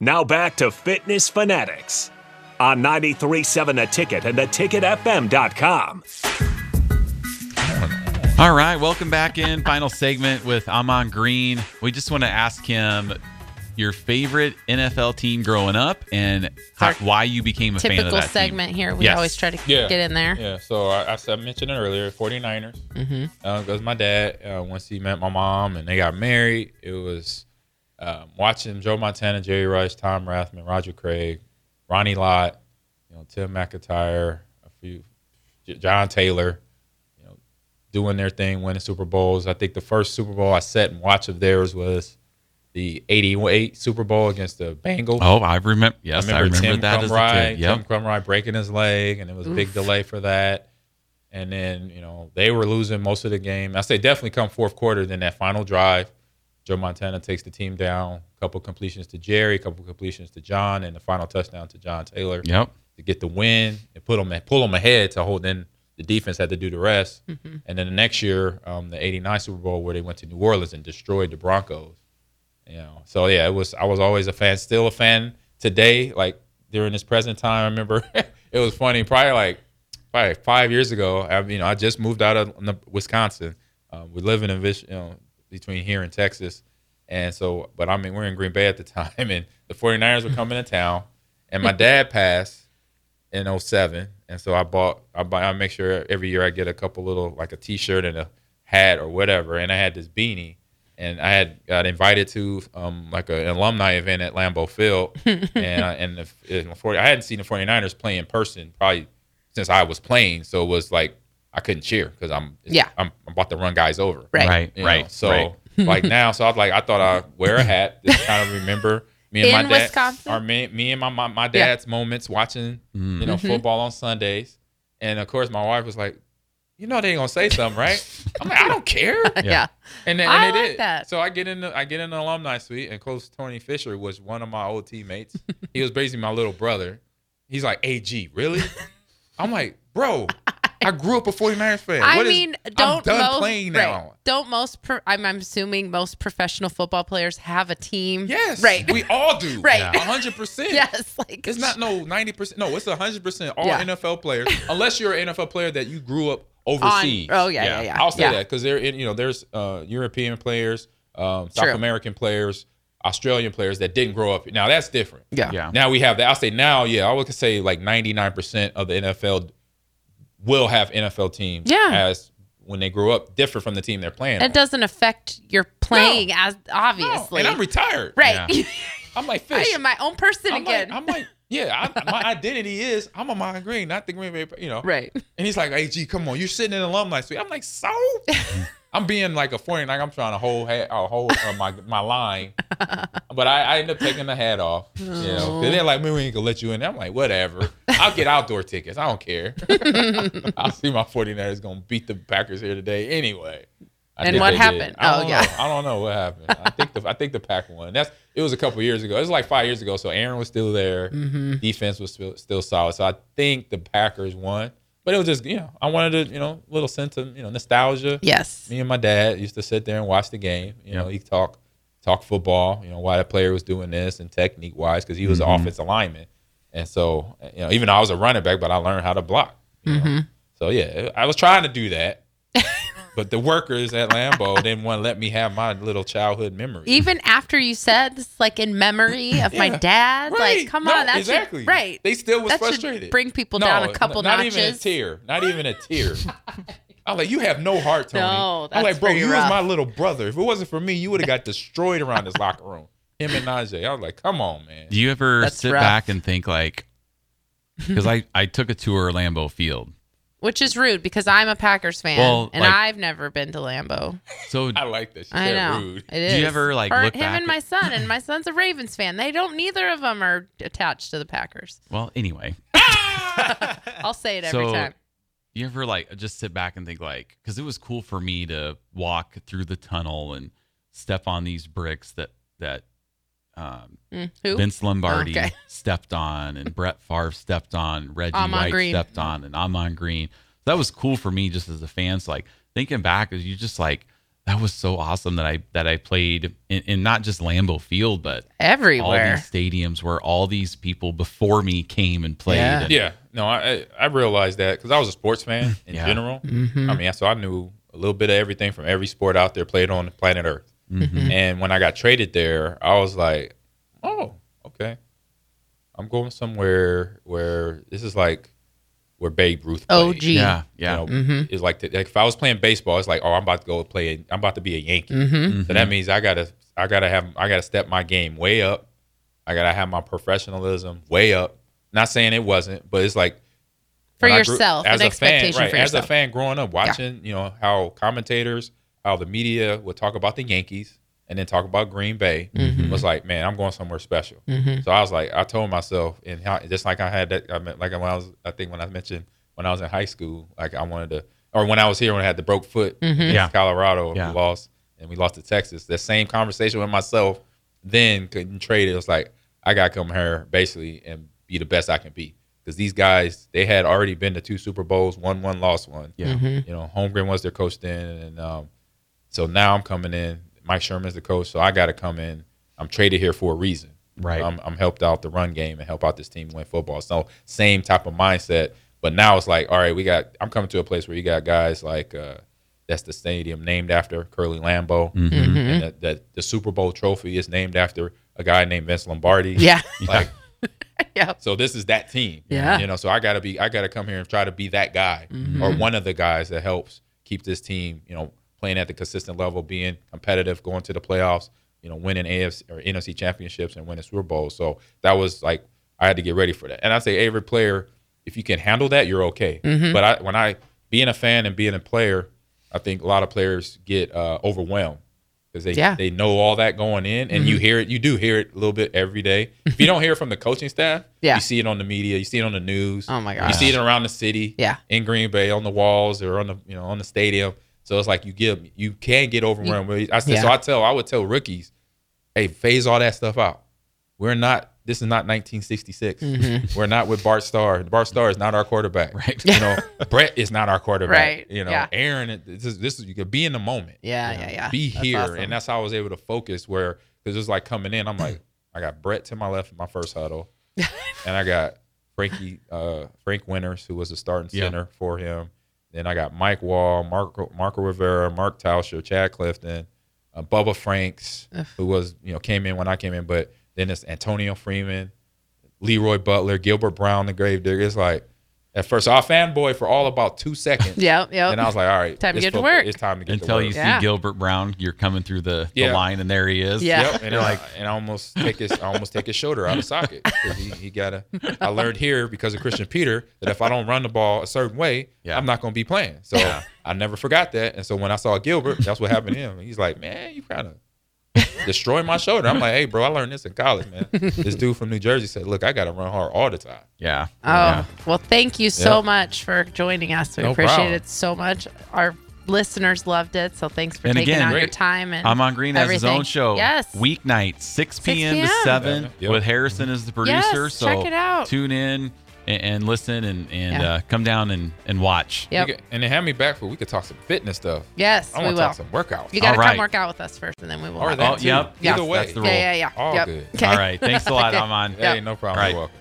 Now back to Fitness Fanatics on 93.7 The Ticket and theticketfm.com. All right, welcome back in. Final segment with Ahman Green. We just want to ask him your favorite NFL team growing up and how, why you became a fan of Typical segment team. here. We Yes. always try to Yeah. get in there. Yeah, so I, I mentioned it earlier, 49ers. Mm-hmm. Uh, because my dad, uh, once he met my mom and they got married, it was um, watching Joe Montana, Jerry Rice, Tom Rathman, Roger Craig, Ronnie Lott, you know, Tim McIntyre, a few, John Taylor, you know, doing their thing, winning Super Bowls. I think the first Super Bowl I sat and watched of theirs was the 88 Super Bowl against the Bengals. Oh, I remember. Yes, I remember, Tim that as a Krumrie, kid. Yep. Tim Krumrie breaking his leg, and it was a big delay for that. And then you know they were losing most of the game. I say definitely come fourth quarter. Then that final drive, Joe Montana takes the team down. A couple completions to Jerry, a couple completions to John, and the final touchdown to John Taylor Yep. to get the win and put them pull them ahead to hold. Then the defense had to do the rest. Mm-hmm. And then the next year, um, the '89 Super Bowl where they went to New Orleans and destroyed the Broncos. You know, so yeah, it was. I was always a fan, still a fan today. Like during this present time, I remember it was funny. Probably like probably five years ago. I, you know, I just moved out of Wisconsin. Um, we're living in Vis- you know between here and Texas, and so but I mean we're in Green Bay at the time, and the 49ers were coming to town, and my dad passed in 07 and so I bought I buy I make sure every year I get a couple little like a t-shirt and a hat or whatever and I had this beanie and I had got invited to um like a, an alumni event at Lambeau Field and I, and the, and the 40, I hadn't seen the 49ers play in person probably since I was playing so it was like I couldn't cheer because I'm Yeah. I'm, I'm about to run guys over Right. Right. you know? Right. So right. like now, so I was like, I thought I'd wear a hat to kind of remember me and In my dad, Wisconsin? or me, me and my my, my Yeah. dad's moments watching, you know, mm-hmm. football on Sundays. And of course, my wife was like, "You know, they gonna say something, right?" I'm like, "I don't care." Yeah. And then I they like did. that. So I get in the I get in the alumni suite, and Coach Tony Fisher was one of my old teammates. he was basically my little brother. He's like, "AG, really?" I'm like, "Bro, I grew up a 49ers fan. I What is- mean, I'm don't done most, playing right. now." Don't most? Pro, I'm, I'm assuming most professional football players have a team. Yes. Right. We all do. Right. A hundred percent. yes. Like It's not no ninety percent. No, it's hundred percent all Yeah. NFL players, unless you're an NFL player that you grew up overseas. oh yeah, yeah, yeah. I'll say yeah. that because there, you know, there's uh, European players, um, South True. American players, Australian players that didn't grow up. Now that's different. Yeah. Yeah. Now we have that. I'll say now, yeah, I would say like ninety nine percent of the NFL will have NFL teams. Yeah. As when they grow up, different from the team they're playing. It on. doesn't affect your playing as No, obviously. and I'm retired. right. I'm like fish. I am my own person I'm again. like, I'm like, yeah, I, my identity is I'm Ahman Green, not the Green Bay, you know. right. And he's like, hey, G, come on, you're sitting in alumni suite. I'm like, so? I'm being like a 49, I'm trying to hold, ha- uh, hold uh, my, my line. But I, I end up taking the hat off, you know. they're like, man, we ain't gonna let you in. I'm like, whatever. I'll get outdoor tickets. I don't care. I'll see my 49ers gonna beat the Packers here today anyway. I And what happened? Oh, don't yeah. know. I don't know what happened. I think the I think the Pack won. That's it was a couple years ago. It was like five years ago. So Aaron was still there. Mm-hmm. Defense was still, still solid. So I think the Packers won. But it was just you know I wanted to you know little sense of you know nostalgia. Yes. Me and my dad used to sit there and watch the game. You know he talk talk football. You know why that player was doing this and technique wise because he was Mm-hmm. an offensive lineman. And so you know even though I was a running back, but I learned how to block. Mm-hmm. So yeah, I was trying to do that. But the workers at Lambeau didn't want to let me have my little childhood memory. Even after you said this, like in memory of my dad, Right. like come No, on, that's exactly. right. They still was that frustrated. should bring people No, down a couple n- not notches. even a tear. Not even a tear. I'm like, you have no heart, Tony. No, I'm like, bro, you rough. was my little brother. If it wasn't for me, you would have got destroyed around this locker room. Him and Najeh. I was like, come on, man. Do you ever That's sit rough. back and think like, because I I took a tour of Lambeau Field, Which is rude because I'm a Packers fan Well, and like- I've never been to Lambeau. so I like that. She I said know rude. it is. Do you ever, like, or look him back and my son? And my son's a Ravens fan. They don't. Neither of them are attached to the Packers. well anyway. I'll say it every So- time. you ever like just sit back and think like because it was cool for me to walk through the tunnel and step on these bricks that that um, Mm, who? Vince Lombardi Okay. stepped on and Brett Favre stepped on, Reggie Ahman White Green. stepped on, and Ahman Green. That was cool for me just as a fan. So like thinking back, is you just like that was so awesome that I that I played in, in not just Lambeau Field, but all Everywhere. these stadiums where all these people before me came and played. Yeah. And- Yeah, no, I I I realized that because I was a sports fan in Yeah. general. Mm-hmm. I mean, so I knew a little bit of everything from every sport out there played on planet Earth. Mm-hmm. And when I got traded there, I was like, oh, okay, I'm going somewhere where this is like where Babe Ruth played. OG. yeah, yeah. You know, It's like, the, like if I was playing baseball, it's like, oh, I'm about to go play. I'm about to be a Yankee. Mm-hmm. So that means I gotta, I gotta have, I gotta step my game way up. I gotta have my professionalism way up. Not saying it wasn't, but it's like For when I grew- yourself, an as a fan, right? for As a fan growing up, watching, you know how commentators, how the media would talk about the Yankees and then talk about Green Bay Mm-hmm. was like, man, I'm going somewhere special. So I was like, I told myself, and how, just like I had that, I mean, like when I was, I think when I mentioned when I was in high school, like I wanted to, or when I was here when I had the broke foot Mm-hmm. against Yeah. Colorado, Yeah. we lost, and we lost to Texas. That same conversation with myself, then couldn't trade it. It was like I got to come here basically and be the best I can be because these guys they had already been to two Super Bowls, won one, lost one. Yeah. Mm-hmm. You know, Holmgren was their coach then, and um, so now I'm coming in. Mike Sherman's the coach, so I got to come in. I'm traded here for a reason. Right. I'm, I'm helped out the run game and help out this team win football. So same type of mindset, but now it's like, all right, we got. I'm coming to a place where you got guys like uh, that's the stadium named after Curly Lambeau, Mm-hmm. and that the, the Super Bowl trophy is named after a guy named Vince Lombardi. Yeah. Like yeah. so this is that team. Yeah. You know, so I gotta be I gotta come here and try to be that guy Mm-hmm. or one of the guys that helps keep this team, you know, playing at the consistent level, being competitive, going to the playoffs, you know, winning AFC or NFC championships and winning Super Bowls. So that was like I had to get ready for that. And I say every player, if you can handle that, you're okay. Mm-hmm. But I when I being a fan and being a player, I think a lot of players get uh, overwhelmed because they Yeah. Mm-hmm. they know all that going in, and you hear it. You do hear it a little bit every day. If you don't hear it from the coaching staff, Yeah. you see it on the media, you see it on the news. Oh my god, You see it around the city, Yeah. in Green Bay on the walls or on the you know on the stadium. So it's like you get you can get overwhelmed. I said, so I tell I would tell rookies, hey, phase all that stuff out. We're not. This is not 1966. Mm-hmm. We're not with Bart Starr. Bart Starr is not our quarterback. Right. You know, Brett is not our quarterback. Right. You know, Yeah. Aaron. This is this is you could be in the moment Yeah. Yeah. Yeah. be That's here, awesome. and that's how I was able to focus. Where because it was like coming in, I'm like, I got Brett to my left in my first huddle, and I got Frankie uh, Frank Winters, who was the starting Yeah. center for him. Then I got Mike Wall, Marco Marco Rivera, Mark Tauscher, Chad Clifton, uh, Bubba Franks, who was you know came in when I came in, but then it's Antonio Freeman, Leroy Butler, Gilbert Brown, the Gravedigger. It's like at first I fanboy for all about two seconds. Yep. Yep. And I was like, all right, Time to it's get to work. It's time to get Until to work. Until you see Yeah. Gilbert Brown, you're coming through the, the Yeah. line, and there he is. Yeah. Yep, and like, and I almost take his, I almost take his shoulder out of socket 'cause he, he got to. I learned here because of Christian Peter that if I don't run the ball a certain way, Yeah. I'm not going to be playing. So I never forgot that, and so when I saw Gilbert, that's what happened to him. He's like, man, you kind of destroy my shoulder. I'm like, hey, bro, I learned this in college, man. this dude from New Jersey said, look, I got to run hard all the time. Yeah. Oh, Yeah. well, thank you so Yeah. much for joining us. We No appreciate problem. it so much. Our listeners loved it. So thanks for And taking again, out your great. time. And Ahman Green has his everything. own show. Yes. Weeknight, 6 p.m. to p.m. 7 Yep. with Harrison as the producer. Yes, so check it out. tune in and, and listen and, and Yeah. uh, come down and, and watch. Yep. We could- and then have me back for we could talk some fitness stuff. Yes, I we want to will. talk some workouts. You got to All come right. work out with us first, and then we will. or have that Oh, too. yep. Yeah. Either way. That's the Yeah, rule. yeah, yeah. All yep. good. Okay. All right. Thanks a lot, Okay. Ahman. Hey, no problem. All right. You're welcome.